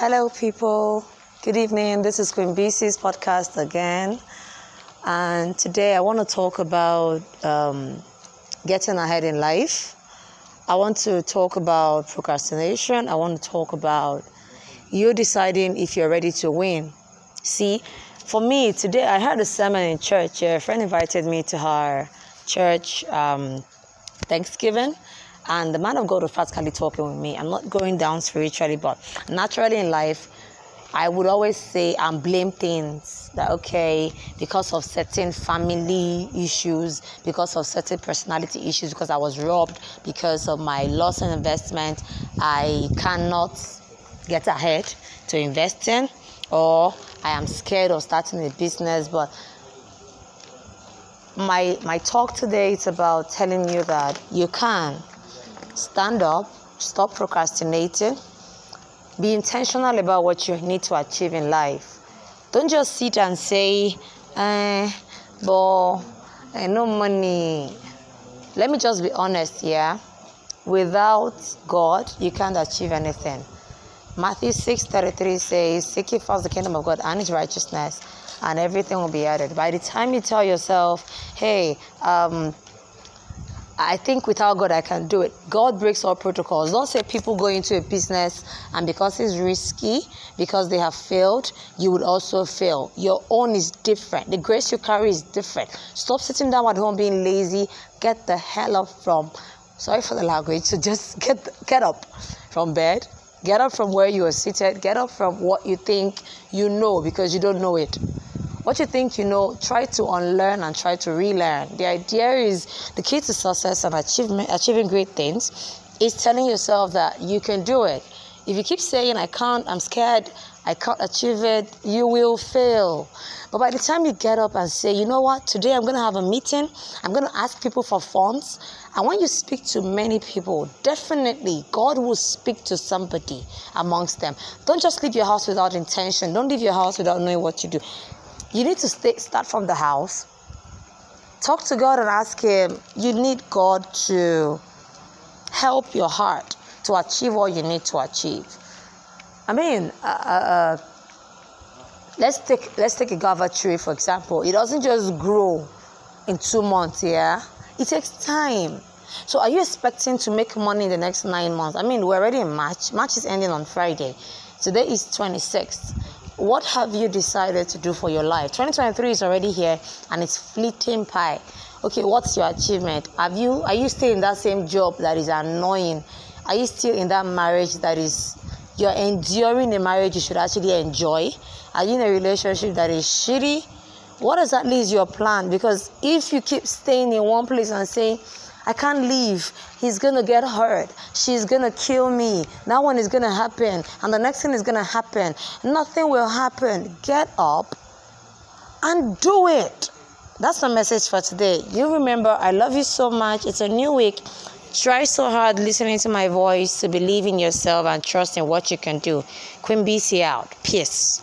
Hello, people. Good evening. This is Queen BC's podcast again. And today I want to talk about um, getting ahead in life. I want to talk about procrastination. I want to talk about you deciding if you're ready to win. See, for me, today I had a sermon in church. A friend invited me to her church um, Thanksgiving and the man of God was practically talking with me. I'm not going down spiritually, but naturally in life, I would always say and blame things that okay because of certain family issues, because of certain personality issues, because I was robbed, because of my loss in investment, I cannot get ahead to invest in, or I am scared of starting a business. But my my talk today is about telling you that you can stand up, stop procrastinating, be intentional about what you need to achieve in life. Don't just sit and say, eh, but eh, no money. Let me just be honest here. Without God, you can't achieve anything. Matthew 6:33 says, Seek ye first the kingdom of God and his righteousness, and everything will be added. By the time you tell yourself, hey, um, I think without God, I can do it. God breaks all protocols. Don't say people go into a business and because it's risky, because they have failed, you would also fail. Your own is different. The grace you carry is different. Stop sitting down at home being lazy. Get the hell up from, sorry for the language, so just get, get up from bed. Get up from where you are seated. Get up from what you think you know because you don't know it. What you think you know, try to unlearn and try to relearn. The idea is the key to success and achievement, achieving great things is telling yourself that you can do it. If you keep saying, I can't, I'm scared, I can't achieve it, you will fail. But by the time you get up and say, you know what, today I'm going to have a meeting, I'm going to ask people for funds. And when you speak to many people, definitely God will speak to somebody amongst them. Don't just leave your house without intention. Don't leave your house without knowing what to do. You need to stay, start from the house. Talk to God and ask Him. You need God to help your heart to achieve what you need to achieve. I mean, uh, uh, uh let's take let's take a guava tree for example. It doesn't just grow in two months. Yeah, it takes time. So, are you expecting to make money in the next nine months? I mean, we're already in March. March is ending on Friday. Today is 26th what have you decided to do for your life? 2023 is already here and it's fleeting by. okay what's your achievement? Have you are you still in that same job that is annoying? Are you still in that marriage that is you're enduring a marriage you should actually enjoy? Are you in a relationship that is shitty? What exactly is your plan? Because if you keep staying in one place and saying I can't leave. He's gonna get hurt. She's gonna kill me. That one is gonna happen. And the next thing is gonna happen. Nothing will happen. Get up and do it. That's the message for today. You remember, I love you so much. It's a new week. Try so hard listening to my voice to believe in yourself and trust in what you can do. Queen BC out. Peace.